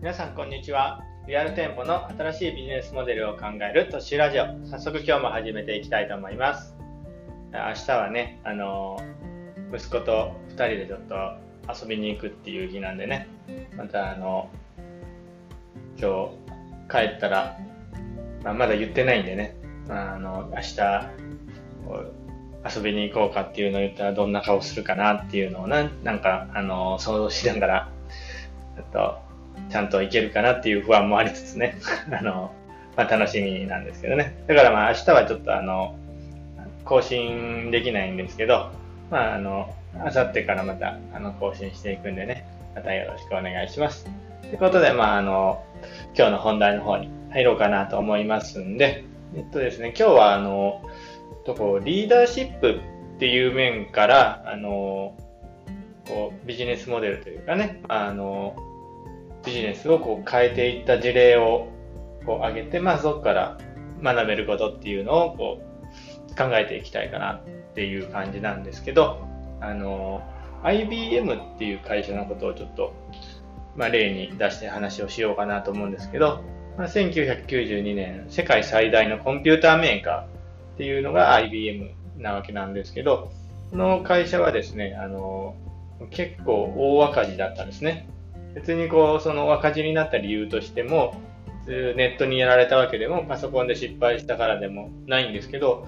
皆さんこんにちは。リアル店舗の新しいビジネスモデルを考える都市ラジオ。早速今日も始めていきたいと思います。明日はねあの息子と2人でちょっと遊びに行くっていう日なんでね。またあの今日帰ったら、まあ、まだ言ってないんでね、まあ、あの明日遊びに行こうかっていうのを言ったらどんな顔するかなっていうのをななんかあの想像しながらちょっとちゃんといけるかなっていう不安もありつつね、あの、まあ、楽しみなんですけどね。だからまあ明日はちょっとあの、更新できないんですけど、まああの、明後日からまたあの更新していくんでね、またよろしくお願いします。ということで、まああの、今日の本題の方に入ろうかなと思いますんで、えっとですね、今日はあの、とこ？うリーダーシップっていう面から、あの、こうビジネスモデルというかね、あの、ビジネスをこう変えていった事例をこう上げて、まあそこから学べることっていうのをこう考えていきたいかなっていう感じなんですけど、あの、IBM っていう会社のことをちょっと、まあ、例に出して話をしようかなと思うんですけど、まあ、1992年世界最大のコンピューターメーカーっていうのが IBM なわけなんですけど、この会社はですね、あの、結構大赤字だったんですね。別にこう、その赤字になった理由としても、ネットにやられたわけでも、パソコンで失敗したからでもないんですけど、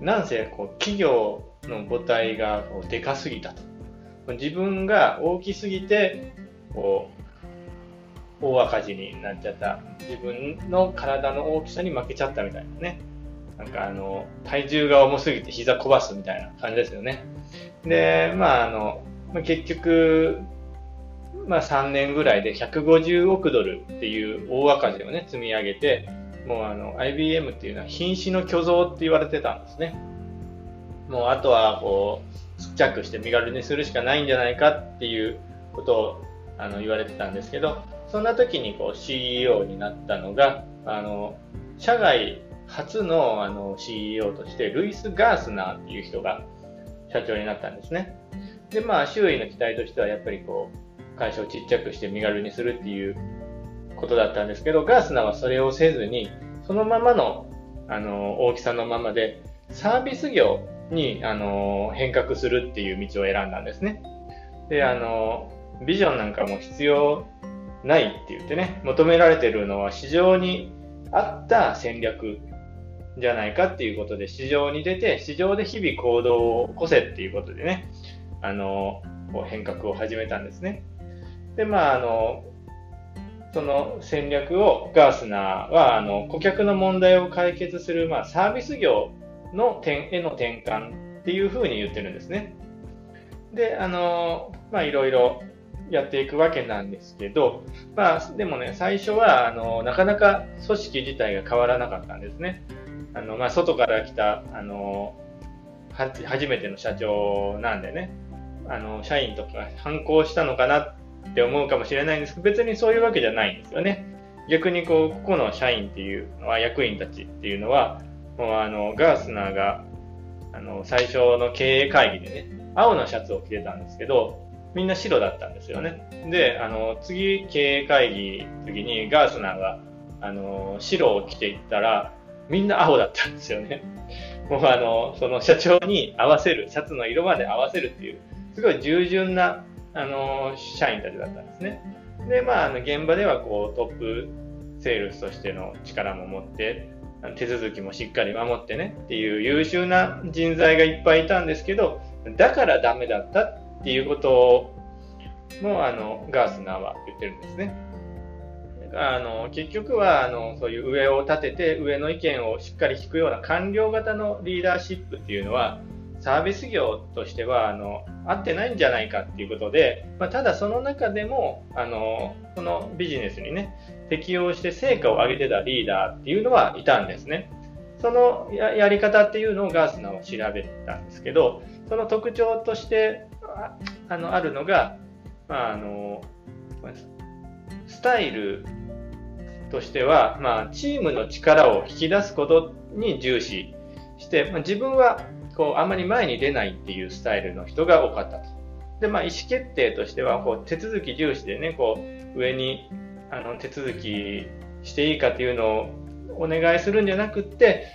なんせこう企業の母体がこうでかすぎたと。自分が大きすぎて、こう、大赤字になっちゃった。自分の体の大きさに負けちゃったみたいなね。なんかあの、体重が重すぎて膝壊すみたいな感じですよね。で、まああの、結局、まあ、3年ぐらいで150億ドルっていう大赤字をね、積み上げて、もうあの、IBM っていうのは瀕死の巨像って言われてたんですね。もうあとはこう、ちっちゃくして身軽にするしかないんじゃないかっていうことをあの言われてたんですけど、そんな時にこう CEO になったのが、あの、社外初のあの CEO としてルイス・ガースナーっていう人が社長になったんですね。で、まあ周囲の期待としてはやっぱりこう、会社をちっちゃくして身軽にするっていうことだったんですけど、ガースナはそれをせずに、そのままの、あの、大きさのままで、サービス業に、あの、変革するっていう道を選んだんですね。で、あの、ビジョンなんかも必要ないって言ってね、求められてるのは市場に合った戦略じゃないかっていうことで市場に出て、市場で日々行動を起こせっていうことでね、あの、変革を始めたんですね。で、まあ、あの、その戦略をガースナーは、あの、顧客の問題を解決する、まあ、サービス業の点への転換っていうふうに言ってるんですね。で、あの、まあ、いろいろやっていくわけなんですけど、まあ、でもね、最初は、あの、なかなか組織自体が変わらなかったんですね。あの、まあ、外から来た、あの、初めての社長なんでね、あの、社員とか反抗したのかなって思うかもしれないんですけど、別にそういうわけじゃないんですよね。逆にこう、ここの社員っていうのは、役員たちっていうのは、もうあの、ガースナーが、あの、最初の経営会議でね、青のシャツを着てたんですけど、みんな白だったんですよね。で、あの、次、経営会議時にガースナーが、あの、白を着ていったら、みんな青だったんですよね。もうあの、その社長に合わせる、シャツの色まで合わせるっていう、すごい従順なあの、社員たちだったんですね。で、まあ、あの、現場ではこう、トップセールスとしての力も持って、手続きもしっかり守ってねっていう優秀な人材がいっぱいいたんですけど、だからダメだったっていうことも、あの、ガースナーは言ってるんですね。あの、結局は、あの、そういう上を立てて、上の意見をしっかり聞くような官僚型のリーダーシップっていうのは、サービス業としては、あの、合ってないんじゃないかっていうことで、まあ、ただその中でも、あの、このビジネスにね、適用して成果を上げてたリーダーっていうのはいたんですね。そのやり方っていうのをガースナーは調べたんですけど、その特徴としてあのあるのが、まあ、あのスタイルとしては、まあ、チームの力を引き出すことに重視して、まあ、自分はこう、あんまり前に出ないっていうスタイルの人が多かったと。で、まあ、意思決定としては、こう、手続き重視でね、こう、上に、あの手続きしていいかっていうのをお願いするんじゃなくって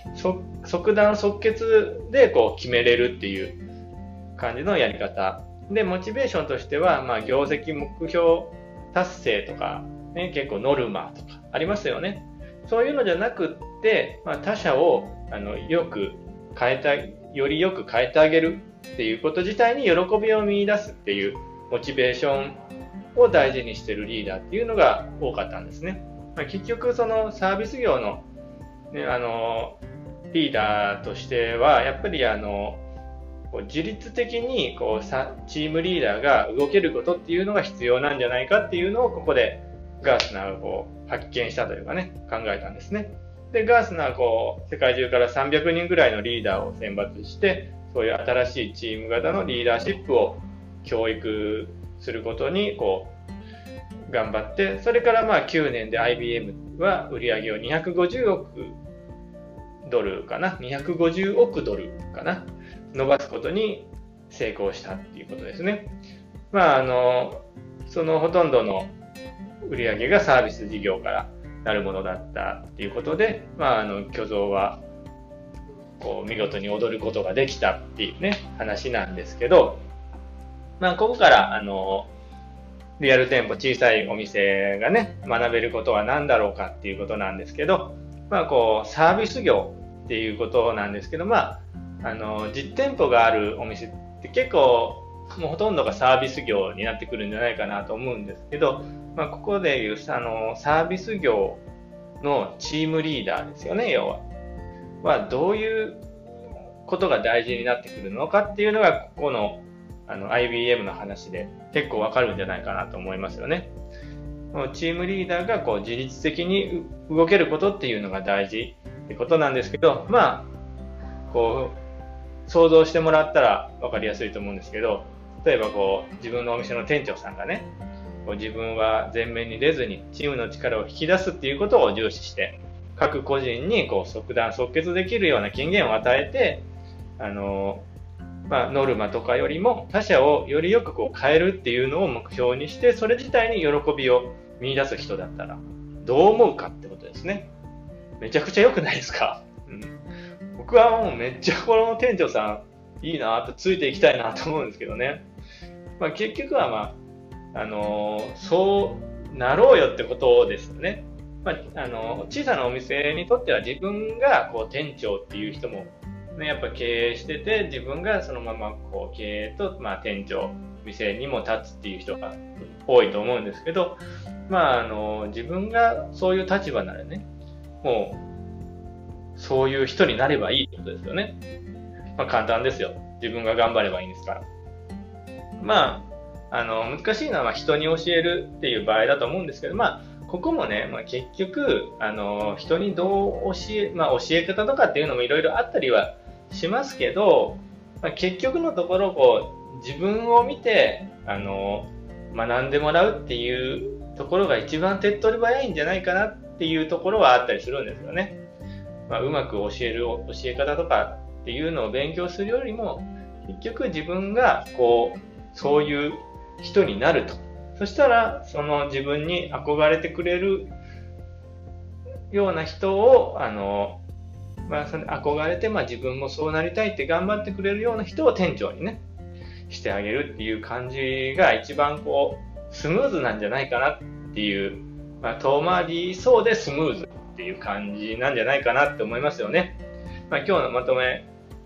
即断即決でこう決めれるっていう感じのやり方でモチベーションとしては、まあ、業績目標達成とか、ね、結構ノルマとかありますよねそういうのじゃなくって、まあ、他者をあのよく変えたいよりよく変えてあげるっていうこと自体に喜びを見出すっていうモチベーションを大事にしてるリーダーっていうのが多かったんですね。まあ、結局そのサービス業の,、ね、あのリーダーとしてはやっぱりあの自律的にこうさチームリーダーが動けることっていうのが必要なんじゃないかっていうのをここでガースナーがこう発見したというかね考えたんですね。でガースナーはこう世界中から300人ぐらいのリーダーを選抜してそういう新しいチーム型のリーダーシップを教育することにこう頑張ってそれからまあ9年で IBM は売り上げを250億ドルかな250億ドルかな伸ばすことに成功したっていうことですね。まああのそのほとんどの売り上げがサービス事業からなるものだったっていうことで、まあ、あの巨像はこう見事に踊ることができたっていうね話なんですけど、まあ、ここからあのリアル店舗小さいお店がね学べることは何だろうかっていうことなんですけど、まあ、こうサービス業っていうことなんですけど、まあ、あの実店舗があるお店って結構もうほとんどがサービス業になってくるんじゃないかなと思うんですけど、まあ、ここでいうあのサービス業のチームリーダーですよね、要は。はどういうことが大事になってくるのかっていうのが、ここのあの IBM の話で結構わかるんじゃないかなと思いますよね。チームリーダーがこう自律的に動けることっていうのが大事ってことなんですけど、まあ、こう、想像してもらったら分かりやすいと思うんですけど、例えばこう、自分のお店の店長さんがね、こう自分は前面に出ずにチームの力を引き出すっていうことを重視して、各個人にこう即断即決できるような権限を与えて、あのまあ、ノルマとかよりも他者をよりよくこう変えるっていうのを目標にして、それ自体に喜びを見出す人だったら、どう思うかってことですね。めちゃくちゃ良くないですか、うん、僕はもうめっちゃこの店長さんいいなとついていきたいなと思うんですけどね。まあ、結局はまあ、あのー、そうなろうよってことですよね。まあ、あのー、小さなお店にとっては自分がこう店長っていう人も、ね、やっぱ経営してて、自分がそのままこう経営と、まあ、店長、店にも立つっていう人が多いと思うんですけど、まあ、あのー、自分がそういう立場ならね、もうそういう人になればいいってことですよね。まあ簡単ですよ。自分が頑張ればいいんですから。まあ、あの、難しいのは人に教えるっていう場合だと思うんですけど、まあ、ここもね、まあ、結局、あの、人にどう教え、まあ、教え方とかっていうのもいろいろあったりはしますけど、まあ、結局のところ、こう、自分を見て、あの、学んでもらうっていうところが一番手っ取り早いんじゃないかなっていうところはあったりするんですよね。まあ、うまく教える教え方とかっていうのを勉強するよりも、結局自分がこう、そういう人になると。そしたら、その自分に憧れてくれるような人を、あの、まあ、それ憧れて、まあ、自分もそうなりたいって頑張ってくれるような人を店長にね、してあげるっていう感じが一番こう、スムーズなんじゃないかなっていう、まあ、遠回りそうでスムーズっていう感じなんじゃないかなって思いますよね。まあ、今日のまとめ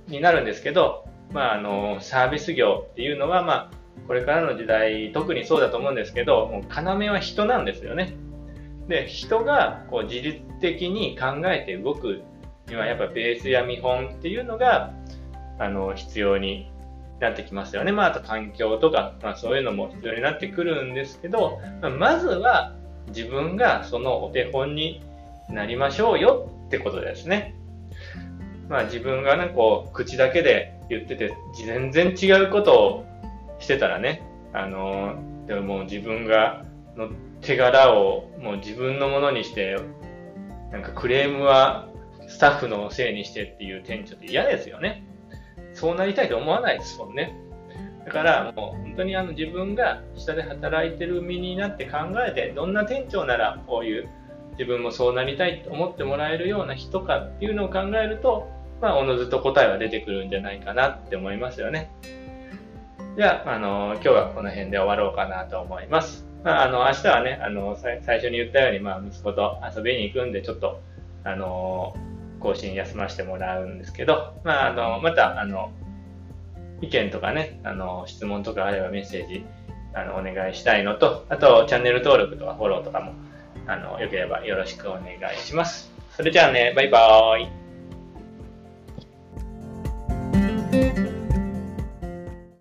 になるんですけど、まあ、あのサービス業っていうのは、まあ、これからの時代特にそうだと思うんですけどもう要は人なんですよね。で人がこう自律的に考えて動くにはやっぱベースや見本っていうのがあの必要になってきますよね。まあ、あと環境とか、まあ、そういうのも必要になってくるんですけど、まあ、まずは自分がそのお手本になりましょうよってことですね。まあ自分がね、こう、口だけで言ってて、全然違うことをしてたらね、あの、でももう自分が、の手柄をもう自分のものにして、なんかクレームはスタッフのせいにしてっていう店長って嫌ですよね。そうなりたいと思わないですもんね。だからもう本当にあの自分が下で働いてる身になって考えて、どんな店長ならこういう自分もそうなりたいと思ってもらえるような人かっていうのを考えると、まあ、おのずと答えは出てくるんじゃないかなって思いますよね。じゃあ、あの、今日はこの辺で終わろうかなと思います。まあ、あの、明日はね、あの、最初に言ったように、まあ、息子と遊びに行くんで、ちょっと、あの、更新休ませてもらうんですけど、まあ、あの、また、あの、意見とかね、あの、質問とかあればメッセージ、あの、お願いしたいのと、あと、チャンネル登録とかフォローとかも、あの、よければよろしくお願いします。それじゃあね、バイバーイ。